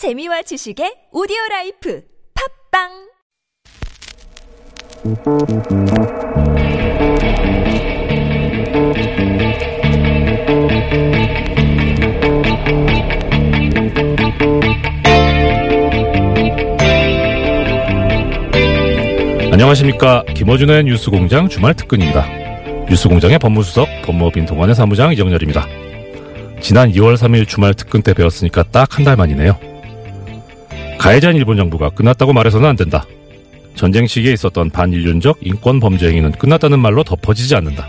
재미와 지식의 오디오 life 팟빵 안녕하십니까. 김어준의 뉴스공장 주말 특근입니다. 뉴스공장의 법무수석 법무법인 동안의 사무장 이정렬입니다. 지난 2월 3일 주말 특근 때 배웠으니까 딱 한 달 만이네요. 가해자인 일본 정부가 끝났다고 말해서는 안 된다. 전쟁 시기에 있었던 반인륜적 인권 범죄 행위는 끝났다는 말로 덮어지지 않는다.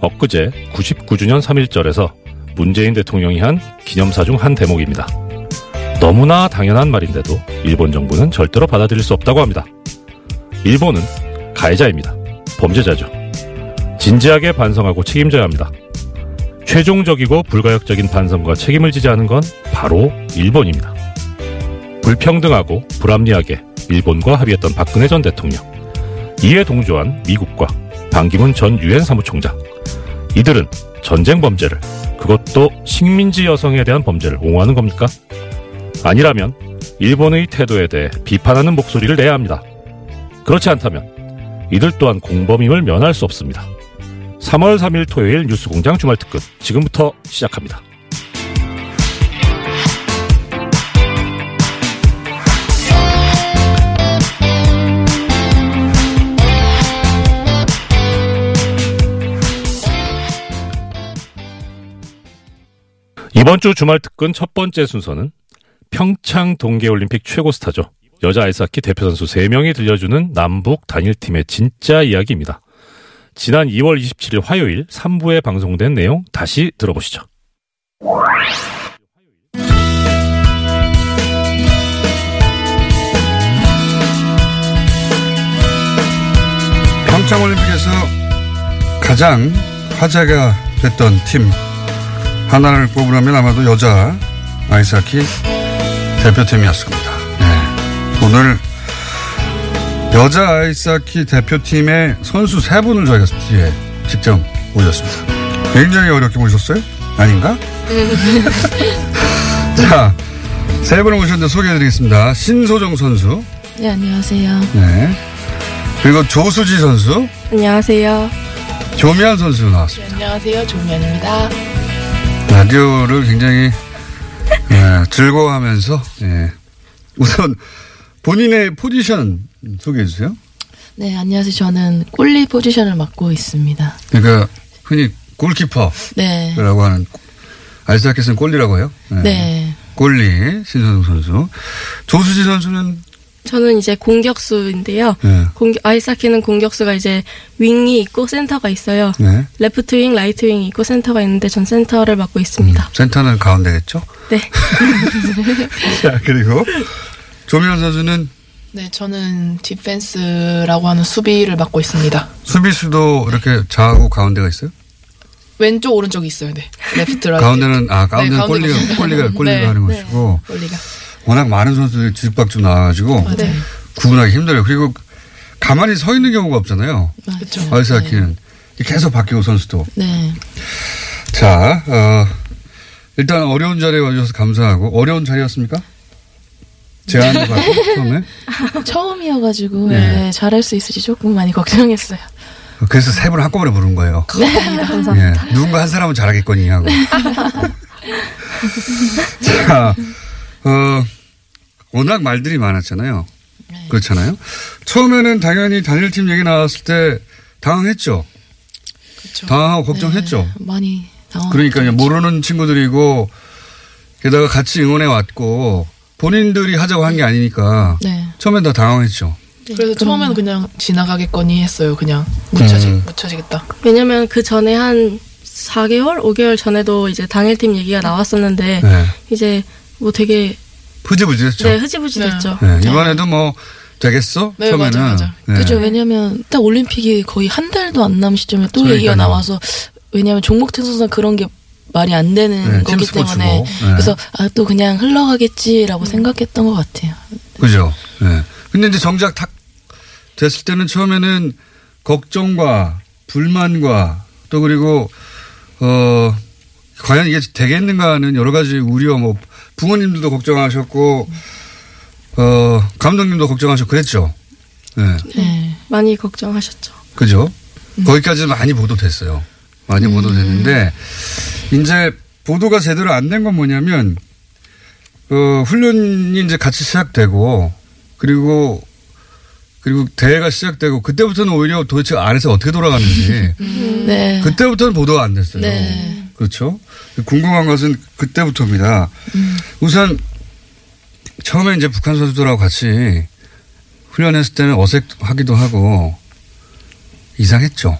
엊그제 99주년 3.1절에서 문재인 대통령이 한 기념사 중 한 대목입니다. 너무나 당연한 말인데도 일본 정부는 절대로 받아들일 수 없다고 합니다. 일본은 가해자입니다. 범죄자죠. 진지하게 반성하고 책임져야 합니다. 최종적이고 불가역적인 반성과 책임을 지지 않은 건 바로 일본입니다. 불평등하고 불합리하게 일본과 합의했던 박근혜 전 대통령. 이에 동조한 미국과 반기문 전 유엔 사무총장. 이들은 전쟁 범죄를, 그것도 식민지 여성에 대한 범죄를 옹호하는 겁니까? 아니라면 일본의 태도에 대해 비판하는 목소리를 내야 합니다. 그렇지 않다면 이들 또한 공범임을 면할 수 없습니다. 3월 3일 토요일 뉴스공장 주말 특근 지금부터 시작합니다. 이번 주 주말 특근 첫 번째 순서는 평창 동계올림픽 최고 스타죠. 여자 아이스하키 대표 선수 3명이 들려주는 남북 단일팀의 진짜 이야기입니다. 지난 2월 27일 화요일 3부에 방송된 내용 다시 들어보시죠. 평창올림픽에서 가장 화제가 됐던 팀 하나를 뽑으라면 아마도 여자 아이스하키 대표팀이었을 겁니다. 네. 오늘 여자 아이스하키 대표팀의 선수 세 분을 저희가 스튜디오에 직접 모셨습니다. 굉장히 어렵게 모셨어요? 아닌가? 자, 세 분을 모셨는데 소개해드리겠습니다. 신소정 선수. 네, 안녕하세요. 네. 그리고 조수지 선수. 안녕하세요. 조미안 선수 나왔습니다. 안녕하세요. 조미연입니다. 라디오를 굉장히 예, 즐거워하면서 예. 우선 본인의 포지션 소개해 주세요. 네, 안녕하세요. 저는 골리 포지션을 맡고 있습니다. 그러니까 흔히 골키퍼라고 네. 하는 아이스하키에서는 골리라고 해요. 예. 네. 골리 신선웅 선수. 조수지 선수는 저는 이제 공격수인데요. 네. 공격, 아이스하키는 공격수가 이제 윙이 있고 센터가 있어요. 네. 레프트 윙, 라이트 윙이 있고 센터가 있는데 전 센터를 맡고 있습니다. 센터는 가운데겠죠. 네. 자 그리고 조미환 선수는 네, 저는 디펜스라고 하는 수비를 맡고 있습니다. 수비수도 이렇게 좌하고 가운데가 있어요. 왼쪽 오른쪽이 있어요. 네. 레프트 라이트. 가운데는 아 가운데는 네, goalie가. goalie가 goalie가 네, 하는 네. 것이고 goalie가. 워낙 많은 선수들이 뒤박좀 나와가지고 맞아요. 구분하기 힘들어요. 그리고 가만히 서 있는 경우가 없잖아요. 그렇죠. 아이스 하키는 계속 바뀌고 선수도. 네. 자, 어, 일단 어려운 자리에 와주셔서 감사하고 어려운 자리였습니까? 제안도 받고 처음에. 처음이어가지고 네. 네, 잘할 수 있을지 조금 많이 걱정했어요. 그래서 세 분을 한꺼번에 부른 거예요. 예, 누군가 한 사람은 잘하겠거니 하고. 자, 어, 워낙 말들이 많았잖아요. 그렇잖아요. 처음에는 당연히 단일팀 얘기 나왔을 때 당황했죠. 그렇죠. 당황하고 걱정했죠. 네, 많이 당황. 그러니까 요 모르는 친구들이고 게다가 같이 응원해 왔고 본인들이 하자고 한 게 아니니까 네. 처음엔 다 당황했죠. 그래서 처음에는 그냥 지나가겠거니 했어요. 그냥 묻혀지, 음. 묻혀지겠다. 왜냐면 그 전에 한 4개월, 5개월 전에도 이제 단일팀 얘기가 나왔었는데 네. 이제 뭐 되게 흐지부지했죠. 네, 흐지부지 됐죠. 네, 이번에도 뭐 되겠어? 네, 처음에는. 맞아, 맞아. 네. 그죠. 왜냐면 딱 올림픽이 거의 한 달도 안 남은 시점에 또 그러니까요. 얘기가 나와서 왜냐면 종목팀 선수는 그런 게 말이 안 되는 네, 팀 거기. 때문에 네. 그래서 아 또 그냥 흘러가겠지라고 생각했던 것 같아요. 그죠. 네. 근데 이제 정작 탁 됐을 때는 처음에는 걱정과 불만과 또 그리고 어 과연 이게 되겠는가 하는 여러 가지 우려 뭐 부모님들도 걱정하셨고, 어, 감독님도 걱정하셨고 그랬죠. 네. 네. 많이 걱정하셨죠. 그죠? 거기까지 많이 보도됐어요. 많이 보도됐는데, 이제 보도가 제대로 안 된 건 뭐냐면, 어, 훈련이 이제 같이 시작되고, 그리고, 그리고 대회가 시작되고, 그때부터는 오히려 도대체 안에서 어떻게 돌아가는지, 네. 그때부터는 보도가 안 됐어요. 네. 그렇죠? 궁금한 것은 그때부터입니다. 우선, 처음에 이제 북한 선수들하고 같이 훈련했을 때는 어색하기도 하고, 이상했죠.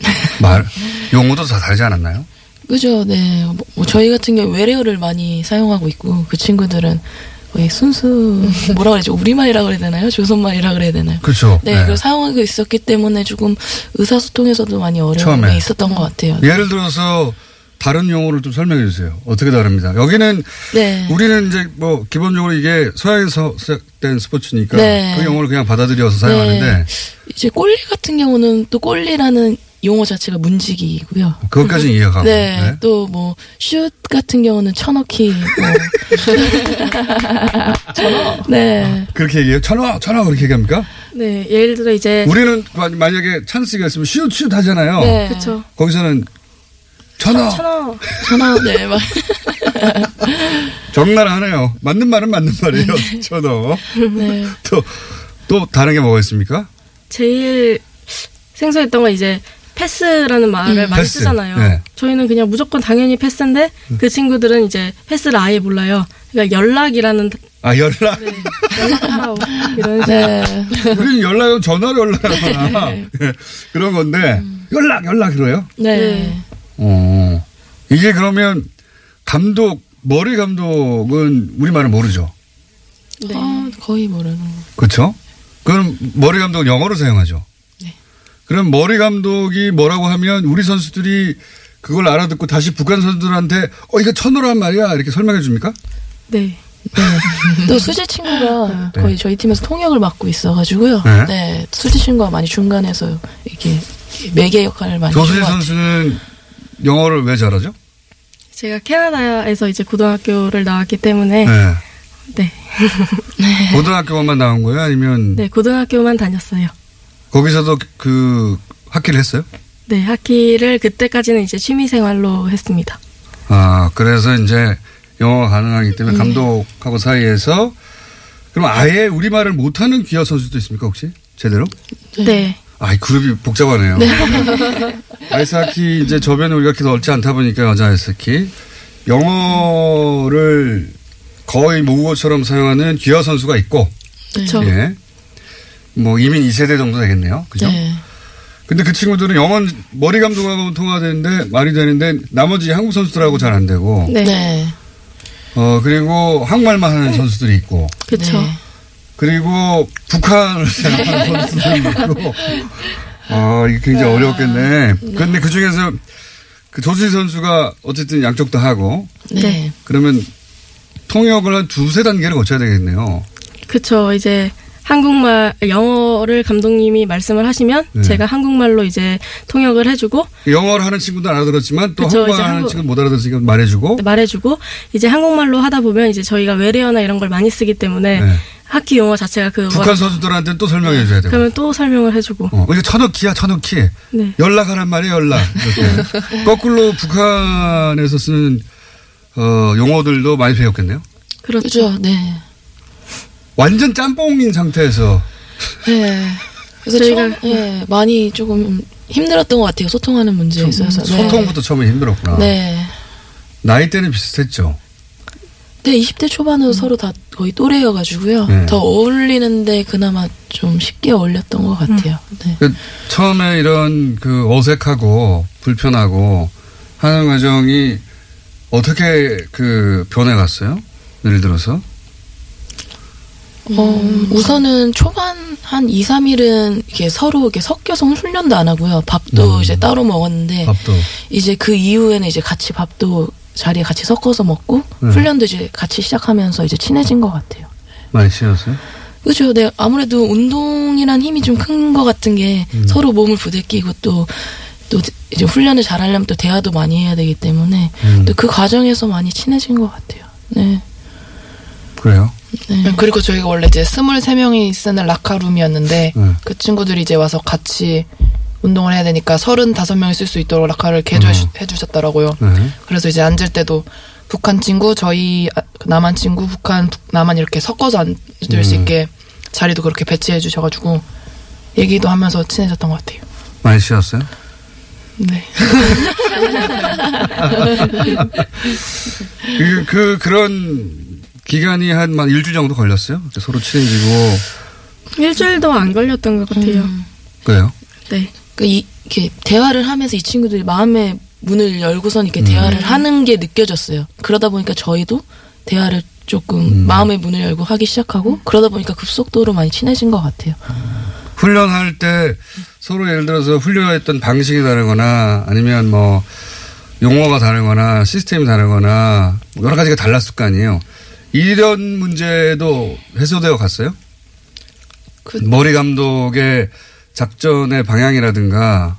말, 용어도 다 다르지 않았나요? 그죠, 네. 뭐, 뭐 저희 같은 경우 외래어를 많이 사용하고 있고, 그 친구들은 거의 순수, 뭐라 그러죠? 우리말이라 그래야 되나요? 조선말이라 그래야 되나요? 그렇죠. 네, 그걸 사용하고 있었기 때문에 조금 의사소통에서도 많이 어려움이 처음에. 있었던 것 같아요. 예를 들어서 다른 용어를 좀 설명해 주세요. 어떻게 다릅니다. 여기는 네. 우리는 이제 뭐 기본적으로 이게 서양에서 시작된 스포츠니까 네. 그 용어를 그냥 받아들여서 사용하는데 이제 꼴리 같은 경우는 또 꼴리라는 용어 자체가 문지기이고요. 그것까지는 이해가고. 네, 네. 또뭐 슛 같은 경우는 쳐넣기. 뭐. 네. 그렇게 얘기해요. 천화, 천화 그렇게 얘기합니까? 네, 예를 들어 이제 우리는 마- 만약에 찬스가 있으면 슛, 슛 하잖아요. 네. 그쵸. 거기서는 천하. 천하 천하, 네, 막. 적나라하네요. 맞는 말은 맞는 말이에요. 천하. 네. 또, 또 다른 게 뭐가 있습니까? 제일 생소했던 건 이제 패스라는 말을 많이 패스. 쓰잖아요. 네. 저희는 그냥 무조건 당연히 패스인데 그 친구들은 이제 패스를 아예 몰라요. 그러니까 연락이라는 아, 연락. 연락하오 이런 식으로 네. 우리는 연락은 전화로 연락하거나 예, 그런 건데 연락 연락 그래요? 네. 네. 어 이게 그러면 감독 머리 감독은 우리 말을 모르죠, 네. 아, 거의 모르는. 그렇죠? 그럼 머리 감독은 영어로 사용하죠. 네. 그럼 머리 감독이 뭐라고 하면 우리 선수들이 그걸 알아듣고 다시 북한 선수들한테 어 이거 천호란 말이야 이렇게 설명해 줍니까? 네. 또 수지 친구가 거의 저희 팀에서 통역을 맡고 있어가지고요. 네. 네. 수지 친구가 많이 중간에서 이렇게 매개 역할을 많이 같아요. 선수는 영어를 왜 잘하죠? 제가 캐나다에서 이제 고등학교를 나왔기 때문에 네. 네. 고등학교만 나온 거예요? 아니면 네, 고등학교만 다녔어요. 거기서도 그 학기를 했어요? 네, 학기를 그때까지는 이제 취미 생활로 했습니다. 아, 그래서 이제 영어가 가능하기 때문에 감독하고 사이에서 그럼 아예 우리말을 못하는 기아 선수도 있습니까, 혹시? 제대로? 네. 아, 이 그룹이 복잡하네요. 아이스하키 이제 저변에 우리가 이렇게 넓지 않다 보니까 여자 아이스하키 영어를 거의 모국어처럼 사용하는 기아 선수가 있고, 그렇죠. 예. 뭐 이민 2세대 정도 되겠네요. 그죠? 네. 근데 그 친구들은 영어 머리 감독하고 통화되는데 말이 되는데 나머지 한국 선수들하고 잘 안 되고 네. 네. 어 그리고 한국말만 하는 선수들이 있고 그렇죠. 네. 그리고 북한을 생각하는 선수들이 있고 아 이게 굉장히 어려웠겠네. 그런데 그 중에서 그 조지 선수가 어쨌든 양쪽 다 하고 네. 그러면 통역을 한 두세 단계를 거쳐야 되겠네요. 그렇죠. 이제 한국말 영어를 감독님이 말씀을 하시면 네. 제가 한국말로 이제 통역을 해주고 영어를 하는 친구도 알아들었지만 또 그쵸, 한국말 하는 한국- 친구는 못 알아들으니까 말해주고 말해주고 이제 한국말로 하다 보면 이제 저희가 외래어나 이런 걸 많이 쓰기 때문에 네. 학기 용어 자체가 그 북한 선수들한테는 또 설명해 줘야 되고. 그러면 또 설명을 해주고 어, 이게 천억키야, 천억키. 네. 연락하란 말이에요, 연락. 이렇게. 거꾸로 북한에서 쓰는, 어, 용어들도 많이 배웠겠네요. 그렇죠. 그죠. 네. 완전 짬뽕인 상태에서. 네. 그래서 저희가- 처음, 예, 많이 조금 힘들었던 것 같아요. 소통하는 문제에 있어서. 네. 소통부터 처음에 힘들었구나. 네. 나이 때는 비슷했죠. 네, 20대 초반으로 서로 다 거의 또래여가지고요. 네. 더 어울리는데 그나마 좀 쉽게 어울렸던 것 같아요. 네. 그 처음에 이런 그 어색하고 불편하고 하는 과정이 어떻게 그 변해갔어요? 예를 들어서. 어, 우선은 초반 한 2, 3일은 이렇게 서로 이렇게 섞여서 훈련도 안 하고요. 밥도 음. 이제 따로 먹었는데 밥도. 이제 그 이후에는 이제 같이 밥도 자리에 같이 섞어서 먹고 네. 훈련도 이제 같이 시작하면서 이제 친해진 것 같아요. 많이 쉬었어요? 그죠. 네. 아무래도 운동이란 힘이 좀 큰 것 같은 게 음. 서로 몸을 부대끼고 또, 또 이제 훈련을 잘하려면 또 대화도 많이 해야 되기 때문에 음. 또그 과정에서 많이 친해진 것 같아요. 네. 그래요? 네. 그리고 저희가 원래 이제 23명이 쓰는 라카룸이었는데 네. 그 친구들이 이제 와서 같이 운동을 해야 되니까 35명이 쓸 수 있도록 라카를 개조해 음. 주셨더라고요. 네. 그래서 이제 앉을 때도 북한 친구, 저희 아, 그 남한 친구, 북한, 북- 남한 이렇게 섞어서 앉을 수 음. 있게 자리도 그렇게 배치해 주셔가지고 얘기도 하면서 친해졌던 것 같아요. 많이 쉬었어요? 네. 그, 그, 그런 기간이 한, 만 일주일 정도 걸렸어요? 서로 친해지고. 일주일도 안 걸렸던 것 같아요. 그래요? 네. 그 이, 이렇게 대화를 하면서 이 친구들이 마음의 문을 열고선 이렇게 음. 대화를 하는 게 느껴졌어요. 그러다 보니까 저희도 대화를 조금 음. 마음의 문을 열고 하기 시작하고 그러다 보니까 급속도로 많이 친해진 것 같아요. 훈련할 때 서로 예를 들어서 훈련했던 방식이 다르거나 아니면 뭐 용어가 다르거나 시스템이 다르거나 여러 가지가 달랐을 거 아니에요. 이런 문제도 해소되어 갔어요? 그- 머리 감독의 작전의 방향이라든가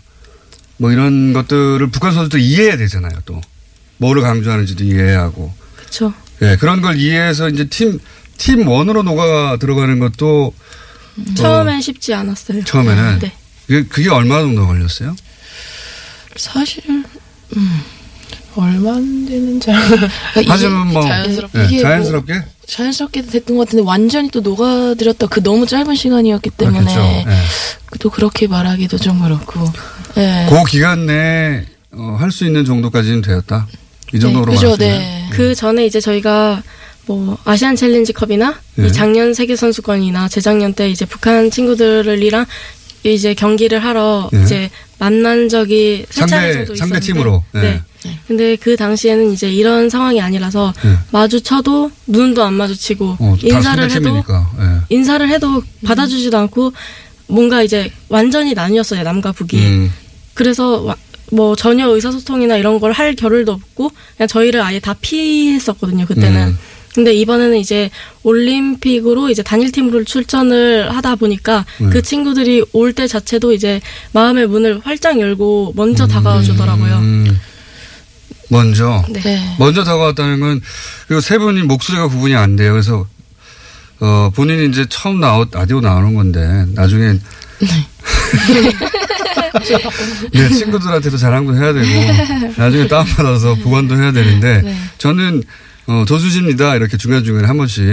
뭐 이런 것들을 북한 선수도 이해해야 되잖아요. 또 뭐를 강조하는지도 이해해야 하고 그렇죠. 예, 그런 걸 이해해서 이제 팀, 팀 원으로 녹아 들어가는 것도 처음엔 쉽지 않았어요. 처음에는 네. 그게, 그게 얼마 정도 걸렸어요? 사실 얼마 안 되는 잘. 이게 하지만 뭐 자연스럽게. 예, 이게 뭐 자연스럽게 자연스럽게 됐던 것 같은데 완전히 또 녹아들었다 그 너무 짧은 시간이었기 때문에 그렇겠죠. 예. 또 그렇게 말하기도 좀 그렇고. 예. 그 기간 내에 어, 할 수 있는 정도까지는 되었다. 이 정도로 네, 그죠, 네. 그 전에 이제 저희가 뭐 아시안 챌린지컵이나 네. 이 작년 세계 선수권이나 재작년 때 이제 북한 친구들이랑 이제 경기를 하러 네. 이제 만난 적이 세 차례 상대 정도 상대 있었는데 팀으로. 네. 네. 근데 그 당시에는 이제 이런 상황이 아니라서 네. 마주쳐도 눈도 안 마주치고 어, 다 인사를 해도 팀이니까. 예. 인사를 해도 받아주지도 않고 뭔가 이제 완전히 나뉘었어요 남과 북이 음. 그래서 와- 뭐 전혀 의사소통이나 이런 걸 할 겨를도 없고 그냥 저희를 아예 다 피했었거든요 그때는 음. 근데 이번에는 이제 올림픽으로 이제 단일팀으로 출전을 하다 보니까 네. 그 친구들이 올 때 자체도 이제 마음의 문을 활짝 열고 먼저 다가와 주더라고요. 음. 먼저 네. 먼저 다가왔다는 건 그리고 세 분이 목소리가 구분이 안 돼요. 그래서 어 본인이 이제 처음 나오 라디오 나오는 건데 나중엔 네, 친구들한테도 자랑도 해야 되고 나중에 다운받아서 보관도 해야 되는데 네. 저는 어, 도수지입니다 이렇게 중간중간에 한 번씩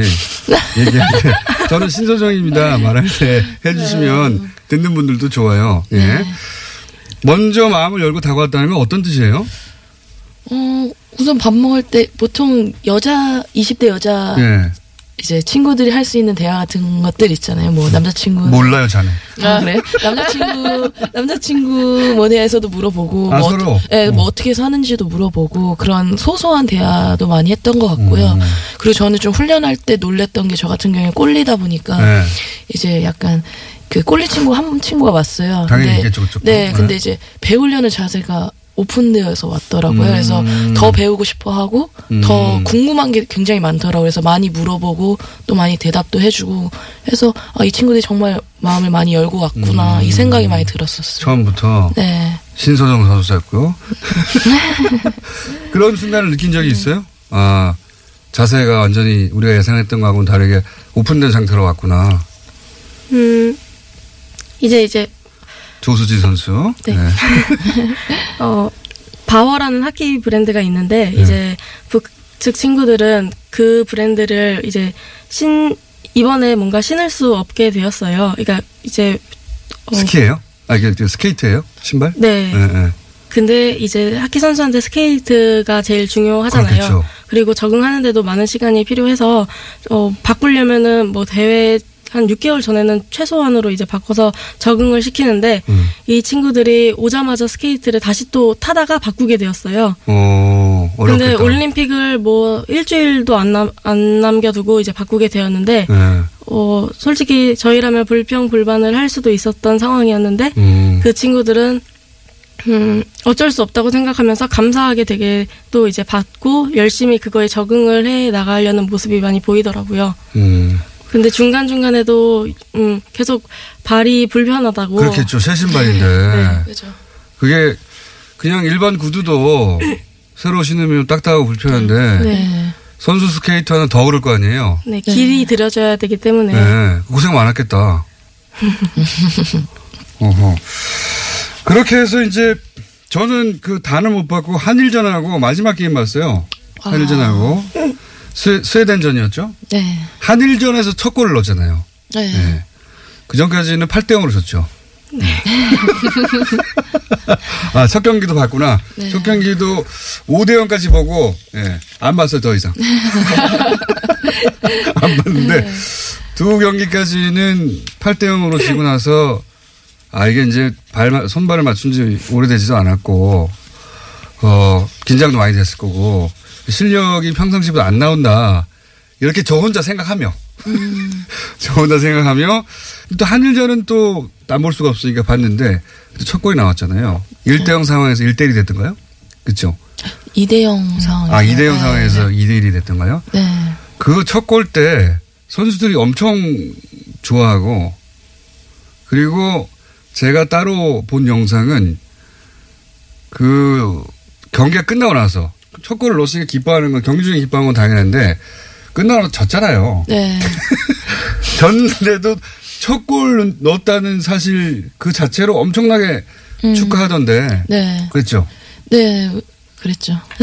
얘기할 때 저는 신소정입니다 말할 때 해주시면 듣는 분들도 좋아요. 예. 네. 먼저 마음을 열고 다가왔다는 건 어떤 뜻이에요? 어, 우선 밥 먹을 때 보통 여자 20대 여자 예. 이제 친구들이 할 수 있는 대화 같은 것들 있잖아요. 뭐 남자친구 몰라요, 자네. 아, 그래? 남자친구, 남자친구 뭐 대해서도 물어보고, 아, 뭐, 서로? 어, 예, 뭐 어. 어떻게 사는지도 물어보고, 그런 소소한 대화도 많이 했던 것 같고요. 음. 그리고 저는 좀 훈련할 때 놀랬던 게 저 같은 경우에 꼴리다 보니까, 네. 이제 약간, 그 꼴리 친구 한 친구가 왔어요. 당연히 근데- 있겠죠, 그쪽. 네, 네. 근데 이제 배우려는 자세가 오픈되어서 왔더라고요. 음. 그래서 더 배우고 싶어 하고, 음. 더 궁금한 게 굉장히 많더라고요. 그래서 많이 물어보고, 또 많이 대답도 해주고, 해서, 아, 이 친구들이 정말 마음을 많이 열고 왔구나, 음. 이 생각이 많이 들었었어요. 처음부터 네. 신소정 선수였고 그런 순간을 느낀 적이 있어요? 아 자세가 완전히 우리가 예상했던 거하고는 다르게 오픈된 상태로 왔구나. 음, 이제 이제 조수지 선수. 네. 어 Bauer라는 하키 브랜드가 있는데 네. 이제 북측 친구들은 그 브랜드를 이제 신 이번에 뭔가 신을 수 없게 되었어요. 그러니까 이제 어, 스키예요? 아 이게 그 스케이트예요? 신발? 네. 네, 네. 근데 이제 하키 선수한테 스케이트가 제일 중요하잖아요. 그렇겠죠. 그리고 적응하는데도 많은 시간이 필요해서 어 바꾸려면은 뭐 대회 한 6개월 전에는 최소한으로 이제 바꿔서 적응을 시키는데 음. 이 친구들이 오자마자 스케이트를 다시 또 타다가 바꾸게 되었어요. 어 어렵겠다. 근데 올림픽을 뭐 일주일도 안, 남, 안 남겨두고 이제 바꾸게 되었는데 네. 어 솔직히 저희라면 불평불만을 할 수도 있었던 상황이었는데 음. 그 친구들은 음, 어쩔 수 없다고 생각하면서 감사하게 되게 또 이제 받고 열심히 그거에 적응을 해 나가려는 모습이 많이 보이더라고요. 음. 근데 중간중간에도 음, 계속 발이 불편하다고. 그렇겠죠. 새 신발인데 네. 그죠. 그게 그냥 일반 구두도 새로 신으면 딱딱하고 불편한데 네. 네. 선수 스케이터는 더 그럴 거 아니에요. 네, 길이 들여져야 되기 때문에 네. 고생 많았겠다. 어허. 그렇게 해서 이제 저는 그 단을 못 받고 한일전하고 마지막 게임 봤어요. 한일전하고 스, 스웨덴전이었죠. 네. 한일전에서 첫 골을 넣었잖아요. 네. 네. 그 전까지는 8대 0으로 졌죠. 아, 첫 경기도 봤구나. 네. 첫 경기도 5대 0까지 보고, 예, 안 봤어요, 더 이상. 안 봤는데, 네. 두 경기까지는 8대 0으로 지고 나서, 아, 이게 이제 발, 손발을 맞춘 지 오래되지도 않았고, 어, 긴장도 많이 됐을 거고, 실력이 평상시보다 안 나온다. 이렇게 저 혼자 생각하며, 저 혼자 생각하며, 또 한일전은 또 안 볼 수가 없으니까 봤는데, 또첫 골이 나왔잖아요. 1대0 상황에서 1대1이 됐던가요? 그쵸? 2대0 상황. 아, 2대0 상황에서 2대1이 됐던가요? 네. 그 첫 골 때 선수들이 엄청 좋아하고 그리고 제가 따로 본 영상은 그 경기가 끝나고 나서 첫 골을 넣었으니까 기뻐하는 건 경기 중에 기뻐하는 건 당연한데 끝나고 나서 졌잖아요. 네. 졌는데도 첫 골 넣었다는 사실 그 자체로 엄청나게 음. 축하하던데 네. 그랬죠. 네. 그랬죠.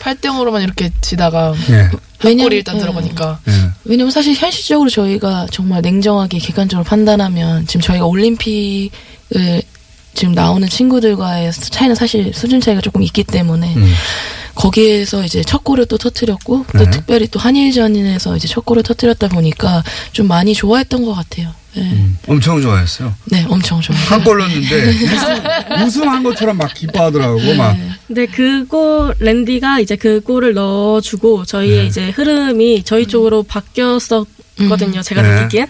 8대 0으로만 이렇게 지다가 예. 한 왜냐면- 골이 일단 예. 들어가니까 예. 왜냐면 사실 현실적으로 저희가 정말 냉정하게 객관적으로 판단하면 지금 저희가 올림픽을 지금 나오는 친구들과의 차이는 사실 수준 차이가 조금 있기 때문에 음. 거기에서 이제 첫 골을 또 터뜨렸고 또 네. 특별히 또 한일전에서 이제 첫 골을 터뜨렸다 보니까 좀 많이 좋아했던 것 같아요. 네, 음. 엄청 좋아했어요. 네 엄청 좋아요. 한골 넣었는데 우승, 우승한 것처럼 막 기뻐하더라고 막. 근데 그골 랜디가 이제 그 골을 넣어주고 저희의 네. 이제 흐름이 저희 쪽으로 바뀌었었거든요. 제가 네. 느끼기엔.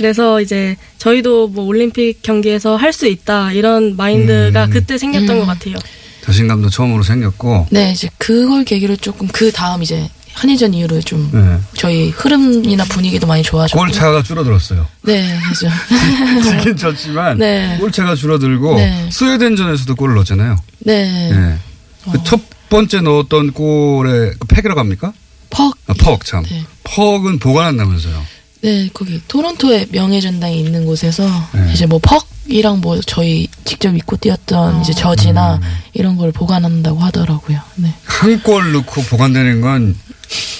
네. 그래서 이제 저희도 뭐 올림픽 경기에서 할 수 있다 이런 마인드가 음. 그때 생겼던 것 같아요. 자신감도 처음으로 생겼고. 네 이제 그걸 계기로 조금 그 다음 이제 한일전 이후로 좀 네. 저희 흐름이나 분위기도 많이 좋아졌고 골 차가 줄어들었어요. 네 그죠. 지긴 졌지만 네. 골 차가 줄어들고 네. 스웨덴전에서도 골을 넣었잖아요. 네. 네. 그첫 번째 넣었던 골에 그 팩이라고 합니까? 퍽. 아, 퍽 참. 네. 퍽은 보관한다면서요. 네, 거기 토론토의 명예전당이 있는 곳에서 네. 이제 뭐 퍽이랑 뭐 저희 직접 입고 뛰었던 이제 저지나 음. 이런 걸 보관한다고 하더라고요. 네. 한 골 넣고 보관되는 건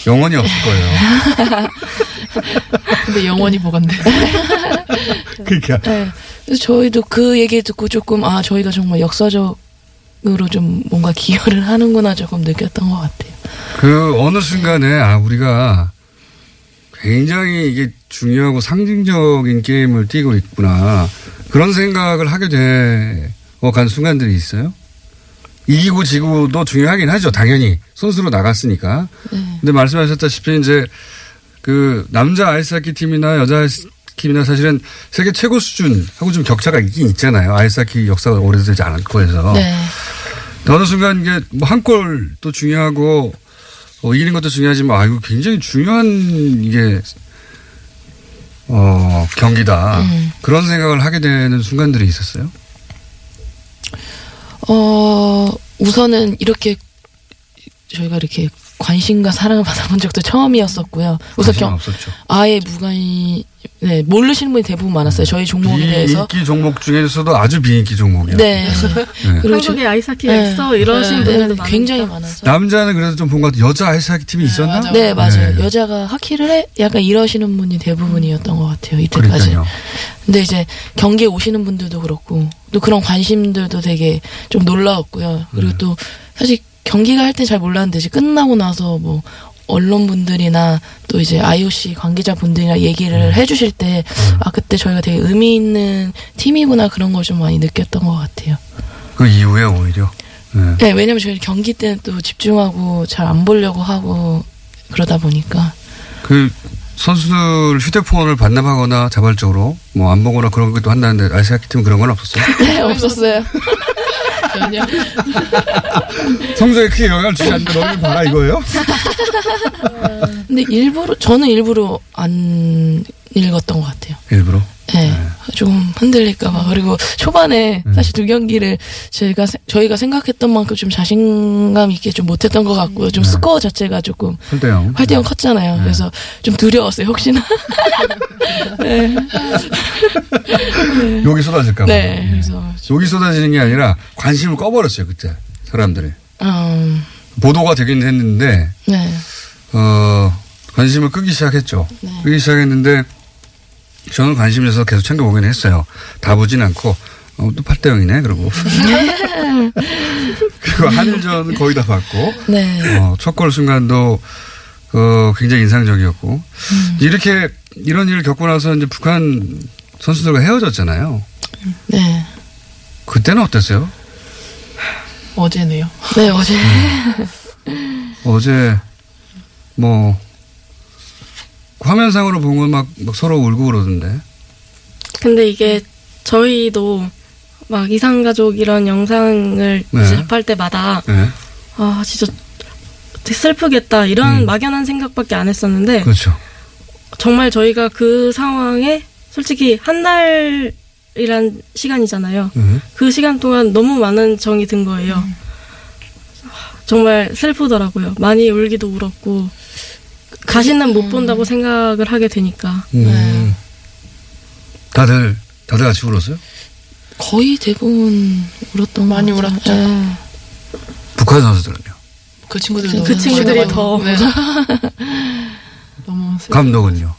영원히 없을 거예요. 근데 영원히 보관돼. 그러니까 네. 그래서 저희도 그 얘기 듣고 조금 아 저희가 정말 역사적으로 좀 뭔가 기여를 하는구나 조금 느꼈던 것 같아요. 그 어느 순간에 아 우리가 굉장히 이게 중요하고 상징적인 게임을 뛰고 있구나 그런 생각을 하게 돼간 순간들이 있어요. 이기고 지고도 중요하긴 하죠. 당연히 선수로 나갔으니까. 근데 말씀하셨다시피 이제 그 남자 아이스하키 팀이나 여자 아이스하키 팀이나 사실은 세계 최고 수준하고 좀 격차가 있긴 있잖아요. 아이스하키 역사가 오래되지 않았고 해서. 네. 어느 순간 이게 뭐 한 골도 중요하고 어, 이기는 것도 중요하지만 아 이거 굉장히 중요한 이게 어 경기다 음. 그런 생각을 하게 되는 순간들이 있었어요. 어 우선은 이렇게 저희가 이렇게 관심과 사랑을 받아본 적도 처음이었었고요. 우선 관심 경, 없었죠. 아예 무관이 네 모르시는 분이 대부분 많았어요. 저희 종목에 대해서. 비인기 종목 중에서도 아주 비인기 종목이요. 네. 네. 그리고 저- 한국에 아이스하키가 네. 있어 이러신 네, 분들도 네. 굉장히 많아서. 남자는 그래도 좀 본것 같아요. 여자 아이스하키 팀이 있었나? 맞아요. 네 맞아요. 네. 여자가 하키를 해 약간 이러시는 분이 대부분이었던 것 같아요. 이때까지. 그러니까요. 근데 이제 경기에 오시는 분들도 그렇고 또 그런 관심들도 되게 좀 놀라웠고요. 그리고 네. 또 사실 경기가 할 때 잘 몰랐는데 이제 끝나고 나서 뭐 언론분들이나 또 이제 IOC 관계자분들이나 얘기를 네. 해주실 때 아 그때 저희가 되게 의미 있는 팀이구나 그런 걸 좀 많이 느꼈던 것 같아요. 그 이후에 오히려. 네. 네, 왜냐면 저희 경기 때는 또 집중하고 잘 안 보려고 하고 그러다 보니까 그 선수들 휴대폰을 반납하거나 자발적으로 뭐 안 보거나 그런 것도 한다는데 아이스하키 팀은 그런 건 없었어요. 네 없었어요. 전혀. 성적에 크게 영향을 주지 않는데 너는 봐라 이거예요? 근데 일부러 저는 일부러 안 읽었던 것 같아요. 일부러. 네. 조금 흔들릴까봐 그리고 초반에 사실 두 경기를 저희가 세- 저희가 생각했던 만큼 좀 자신감 있게 좀 못했던 것 같고요. 좀 스코어 자체가 조금 8대0. 8대0 컸잖아요. 그래서 좀 두려웠어요. 혹시나. 네. 여기 쏟아질까 봐. 네. 그래서 여기 쏟아지는 게 아니라 관심을 꺼버렸어요, 그때. 사람들이. 음, 보도가 되긴 했는데, 네. 어, 관심을 끄기 시작했죠. 네. 끄기 시작했는데, 저는 관심 있어서 계속 챙겨보긴 했어요. 다 보진 않고, 어, 또 8대 0이네, 그러고. 그리고 한일전 거의 다 봤고, 네. 어, 첫골 순간도, 어, 굉장히 인상적이었고, 음. 이렇게, 이런 일을 겪고 나서 이제 북한 선수들과 헤어졌잖아요. 네. 그때는 어땠어요? 어제네요. 네, 어제. 어제, 뭐, 화면상으로 본건 막, 막 서로 울고 그러던데. 근데 이게 저희도 막 이상가족 이런 영상을 네. 접할 때마다 네. 아 진짜 되게 슬프겠다 이런 음. 막연한 생각밖에 안 했었는데 그렇죠. 정말 저희가 그 상황에 솔직히 한 달이란 시간이잖아요. 네. 그 시간 동안 너무 많은 정이 든 거예요. 정말 슬프더라고요. 많이 울기도 울었고 다시는 못 본다고 생각을 하게 되니까 음. 다들, 다들 같이 울었어요? 거의 대부분 울었던 것 많이 같아요. 울었죠. 네. 북한 선수들은요? 그 친구들도 그 친구들이 더. 네. 너무 슬- 감독은요?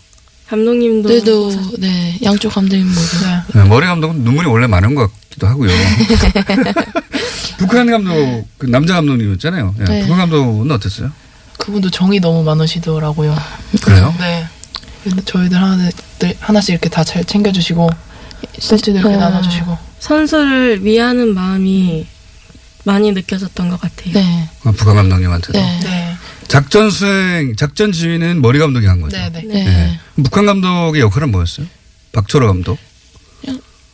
감독님도 그래도 네 양쪽 감독님 모두 네. 네, 머리 감독은 눈물이 원래 많은 것 같기도 하고요. 북한 감독, 그 남자 감독님이었잖아요. 네. 네. 북한 감독은 어땠어요? 그분도 정이 너무 많으시더라고요. 그래요? 네. 저희들 하나들 하나씩 이렇게 다 잘 챙겨주시고 세트도 이렇게 음. 나눠주시고 선수를 위하는 마음이 많이 느껴졌던 것 같아요. 네. 아, 북한 감독님한테도. 네. 네. 작전 수행, 작전 지휘는 머리 감독이 한 거죠. 네, 네. 네. 네. 북한 감독의 역할은 뭐였어요? 박철호 감독.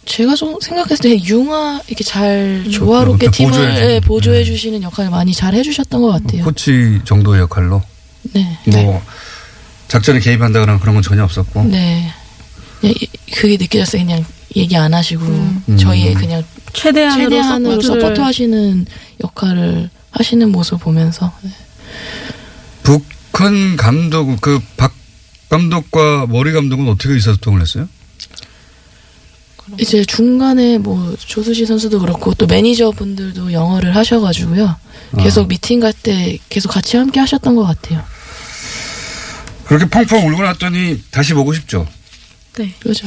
제가 좀 생각했을 때 융화 이렇게 잘 조화롭게 음, 팀을 보조해 예. 보조해 주시는 역할을 많이 잘 해주셨던 것 같아요. 코치 정도의 역할로. 네. 뭐, 작전에 개입한다거나 그런 건 전혀 없었고. 네. 그게 느껴졌어요. 그냥 얘기 안 하시고 음. 저희의 그냥 최대한으로, 최대한으로 support 하시는 역할을 하시는 모습 보면서 네. 북한 감독, 그 박 감독과 머리 감독은 어떻게 의사소통을 했어요? 이제 중간에 뭐 조수지 선수도 그렇고 또 매니저 분들도 영어를 하셔가지고요. 계속 미팅 갈 때 계속 같이 함께 하셨던 것 같아요. 그렇게 펑펑 울고 났더니 다시 보고 싶죠. 네. 그죠?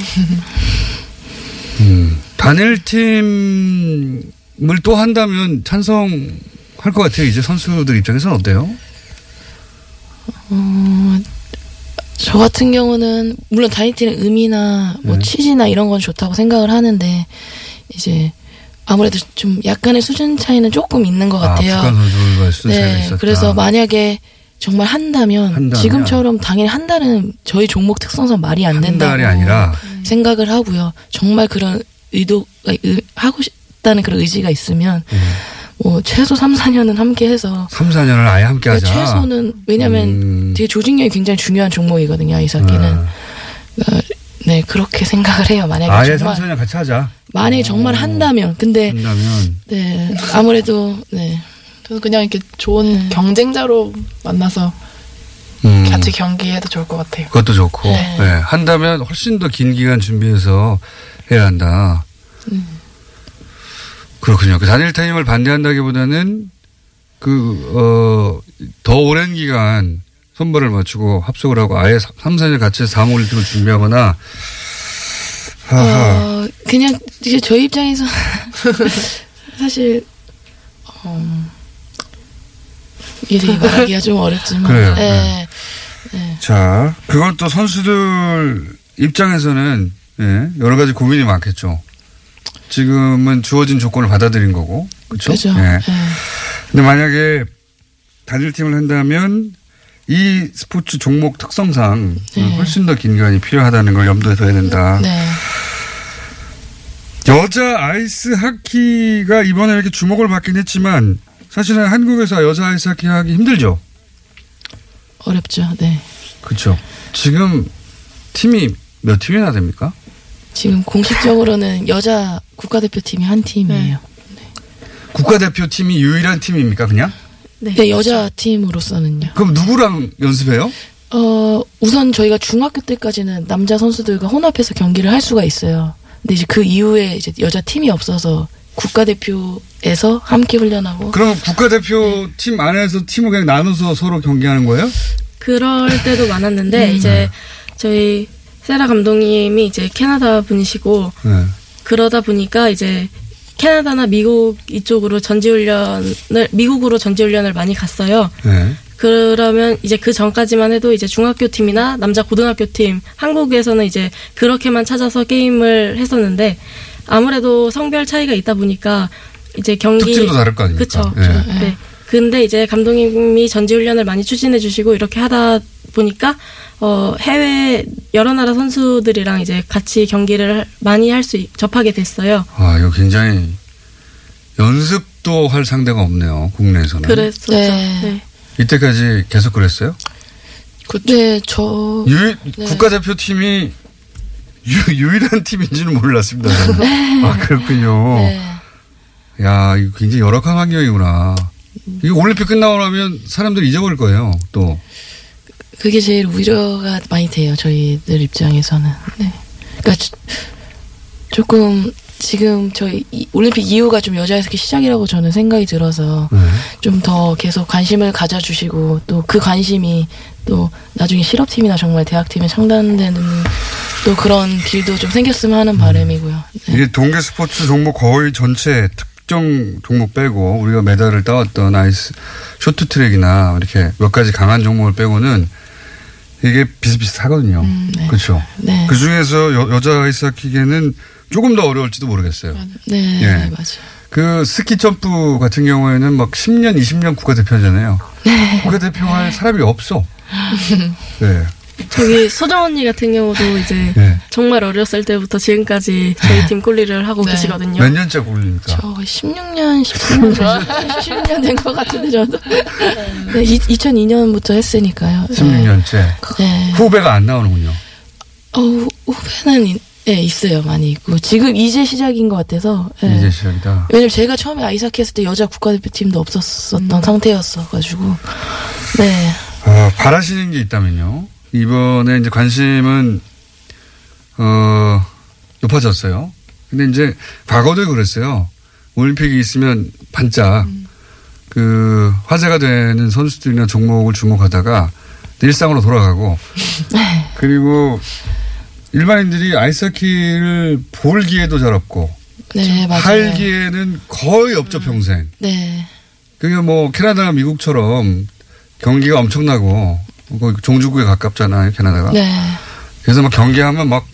음. 단일팀을 또 한다면 찬성할 것 같아요. 이제 선수들 입장에서는 어때요? 어, 저 같은 경우는 물론 다이어트는 의미나 뭐 네. 취지나 이런 건 좋다고 생각을 하는데 이제 아무래도 좀 약간의 수준 차이는 조금 있는 것 같아요. 아, 수준 차이가 네. 그래서 만약에 정말 한다면, 한다면. 지금처럼 당연히 한 달은 저희 종목 특성상 말이 안한 된다고 아니라 생각을 하고요. 정말 그런 의도가 의- 하고 싶다는 그런 의지가 있으면 음. 뭐 최소 3, 4년은 함께 해서 3, 4년을 아예 함께 하자. 최소는 왜냐면 음. 되게 조직력이 굉장히 중요한 종목이거든요. 아이스하키는. 아. 어, 네, 그렇게 생각을 해요. 만약에 아예 3, 정말 4년 같이 하자. 만약에 정말 한다면 근데 한다면 네, 아무래도 네. 저는 그냥 이렇게 좋은 경쟁자로 만나서 음. 같이 경기해도 좋을 것 같아요. 그것도 좋고 네. 네. 한다면 훨씬 더 긴 기간 준비해서 해야 한다. 그렇군요. 그 단일 타임을 반대한다기보다는 그, 어, 더 오랜 기간 손발을 맞추고 합숙을 하고 아예 3, 4년 같이 3, 5, 1등을 준비하거나 하하. 어, 그냥 이제 저희 입장에서 사실 음, 이게 되게 말하기가 좀 어렵지만 그래요. 네. 자, 그건 또 선수들 입장에서는 예, 여러 가지 고민이 많겠죠. 지금은 주어진 조건을 받아들인 거고. 그렇죠? 그죠. 예. 네. 근데 만약에 단일팀을 한다면 이 스포츠 종목 특성상 네. 훨씬 더 긴 기간이 필요하다는 걸 염두에 둬야 된다. 네. 여자 아이스 하키가 이번에 이렇게 주목을 받긴 했지만 사실은 한국에서 여자 아이스 하키 하기 힘들죠. 어렵죠. 네. 그렇죠. 지금 팀이 몇 팀이나 됩니까? 지금 공식적으로는 여자 국가대표팀이 한 팀이에요. 국가대표팀이 유일한 팀입니까, 그냥? 네. 네, 여자 팀으로서는요. 그럼 누구랑 연습해요? 어, 우선 저희가 중학교 때까지는 남자 선수들과 혼합해서 경기를 할 수가 있어요. 근데 이제 그 이후에 이제 여자 팀이 없어서 국가대표에서 함께 훈련하고 그럼 국가대표팀 안에서 팀을 그냥 나눠서 서로 경기하는 거예요? 그럴 때도 많았는데 이제 저희 세라 감독님이 이제 캐나다 분이시고 네. 그러다 보니까 이제 캐나다나 미국 이쪽으로 전지훈련을 미국으로 전지훈련을 많이 갔어요. 네. 그러면 이제 그 전까지만 해도 이제 중학교 팀이나 남자 고등학교 팀 한국에서는 이제 그렇게만 찾아서 게임을 했었는데 아무래도 성별 차이가 있다 보니까 이제 경기 특징도 다를 거 아닙니까? 그쵸. 네. 네. 근데 이제 감독님이 전지훈련을 많이 추진해 주시고 이렇게 하다 보니까 어 해외 여러 나라 선수들이랑 이제 같이 경기를 많이 할 수 접하게 됐어요. 아, 이거 굉장히 연습도 할 상대가 없네요, 국내에서는. 그랬었죠. 네. 네. 이때까지 계속 그랬어요? 네, 저 유, 네. 국가대표팀이 유, 유일한 팀인지는 몰랐습니다. 저는. 아, 그렇군요. 네. 야, 이거 굉장히 열악한 환경이구나. 이거 올림픽 끝나고 나면 사람들이 잊어버릴 거예요, 또. 그게 제일 우려가 많이 돼요. 저희들 입장에서는. 네. 그러니까 조- 조금 지금 저희 이- 올림픽 이후가 좀 여자 해석의 시작이라고 저는 생각이 들어서 네. 좀더 계속 관심을 가져주시고 또 그 관심이 또 나중에 실업팀이나 정말 대학팀에 창단되는 또 그런 길도 좀 생겼으면 하는 바람이고요. 네. 이게 동계 스포츠 종목 거의 전체 특정 종목 빼고 우리가 메달을 따왔던 아이스 쇼트트랙이나 이렇게 몇 가지 강한 종목을 빼고는 이게 비슷비슷하거든요. 음, 네. 그렇죠. 네. 그 중에서 여, 여자 아이스하키계는 조금 더 어려울지도 모르겠어요. 네, 예. 맞아요. 그 스키 점프 같은 경우에는 막 10년, 20년 국가대표잖아요. 네. 국가대표 할 사람이 없어. 네. 저기 소정 언니 같은 경우도 이제 네. 정말 어렸을 때부터 지금까지 저희 팀 꼴리를 하고 네. 계시거든요. 몇 년째 굴립니까? 저 16년, 17년, 17년 된 것 같은데 저도. 네, 2002년부터 했으니까요. 네. 16년째. 네. 후배가 안 나오는군요. 어, 후- 후배는 이- 네, 있어요. 많이 있고. 지금 이제 시작인 것 같아서. 네. 이제 시작이다. 왜냐면 제가 처음에 아이스하키 했을 때 여자 국가대표팀도 없었었던 음. 상태였어가지고. 네. 어, 바라시는 게 있다면요. 이번에 이제 관심은, 어, 높아졌어요. 근데 이제 과거도 그랬어요. 올림픽이 있으면 반짝, 그, 화제가 되는 선수들이나 종목을 주목하다가 일상으로 돌아가고, 그리고 일반인들이 아이스하키를 볼 기회도 잘 없고, 네. 할 기회는 거의 없죠, 평생. 네. 그게 뭐 캐나다나 미국처럼 경기가 엄청나고 거의 종주국에 가깝잖아요 캐나다가. 네. 그래서 막 경기하면 막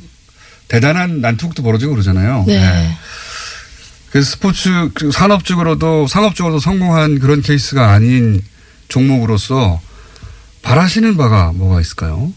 대단한 난투극도 벌어지고 그러잖아요. 네. 그래서 스포츠 그 산업적으로도 상업적으로도 성공한 그런 케이스가 아닌 종목으로서 바라시는 바가 뭐가 있을까요?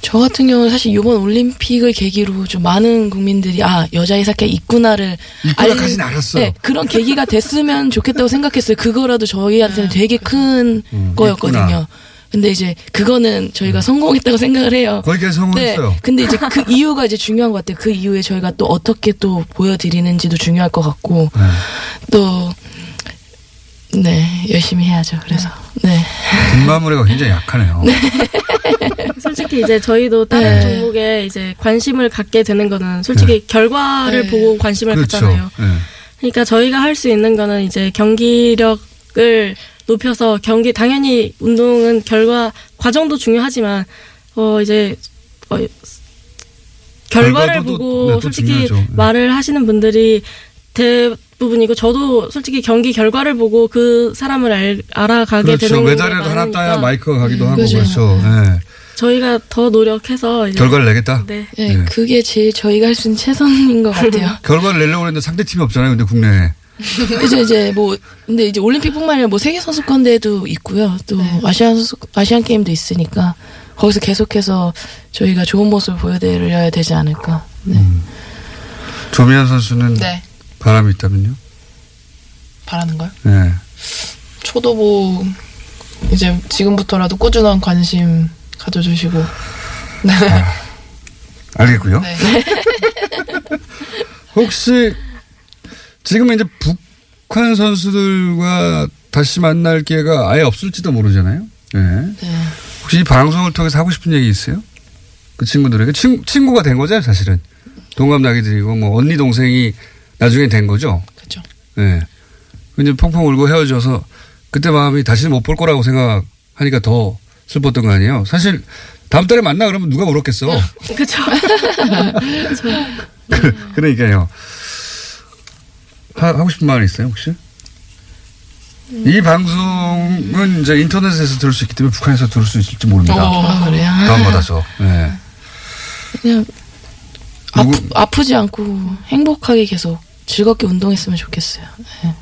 저 같은 경우는 사실 이번 올림픽을 계기로 좀 많은 국민들이 아 여자 아이스하키가 있구나를 있구나까지는 알았어요. 네, 그런 계기가 됐으면 좋겠다고 생각했어요. 그거라도 저희한테는 되게 큰 음, 거였거든요. 있구나. 근데 이제 그거는 저희가 성공했다고 생각을 해요. 거기까지 네. 성공했어요. 근데 이제 그 이유가 이제 중요한 것 같아요. 그 이후에 저희가 또 어떻게 또 보여드리는지도 중요할 것 같고 네. 또 네, 열심히 해야죠. 그래서 네. 뒷마무리가 굉장히 약하네요. 솔직히 이제 저희도 다른 네. 종목에 이제 관심을 갖게 되는 거는 솔직히 결과를 네. 보고 관심을 그렇죠. 갖잖아요. 네. 그러니까 저희가 할 수 있는 거는 이제 경기력을 높여서 경기 당연히 운동은 결과 과정도 중요하지만 어 이제 어, 결과를 보고 네, 또 솔직히 중요하죠. 네. 말을 하시는 분들이 대 부분이고 저도 솔직히 경기 결과를 보고 그 사람을 알, 알아가게 그렇죠. 되는 게 메달이라도 하나 따야 마이크가 가기도 하고 그죠. 그렇죠. 네. 저희가 더 노력해서 이제 결과를 내겠다. 네. 네, 네. 그게 제일 저희가 할 수 있는 최선인 것 같아요. 결과를 내려고 했는데 상대 팀이 없잖아요. 근데 국내에. 이제 이제 뭐 근데 이제 올림픽뿐만 아니라 뭐 세계 선수권 대회도 있고요. 또 네. 아시안 선수 아시안 게임도 있으니까 거기서 계속해서 저희가 좋은 모습을 보여드려야 되지 않을까. 네. 조미연 선수는 네. 바람이 있다면요? 바라는 거요? 네. 초도부 이제 지금부터라도 꾸준한 관심 가져주시고 네. 알겠고요. 네. 혹시 지금 이제 북한 선수들과 다시 만날 기회가 아예 없을지도 모르잖아요. 네. 네. 혹시 이 방송을 통해서 하고 싶은 얘기 있어요? 그 친구들에게 친, 친구가 된 거죠, 사실은. 동갑 나이들이고 뭐 언니 동생이 나중에 된 거죠. 그렇죠. 네. 이제 펑펑 울고 헤어져서 그때 마음이 다시는 못 볼 거라고 생각하니까 더 슬펐던 거 아니에요. 사실 다음 달에 만나 그러면 누가 울었겠어. 그쵸. 그, 그러니까요. 하, 하고 싶은 말 있어요, 혹시? 이 방송은 이제 인터넷에서 들을 수 있기 때문에 북한에서 들을 수 있을지 모릅니다. 아, 그래요? 다운받아서. 네. 그냥 누구- 아프, 아프지 않고 행복하게 계속 즐겁게 운동했으면 좋겠어요. 네.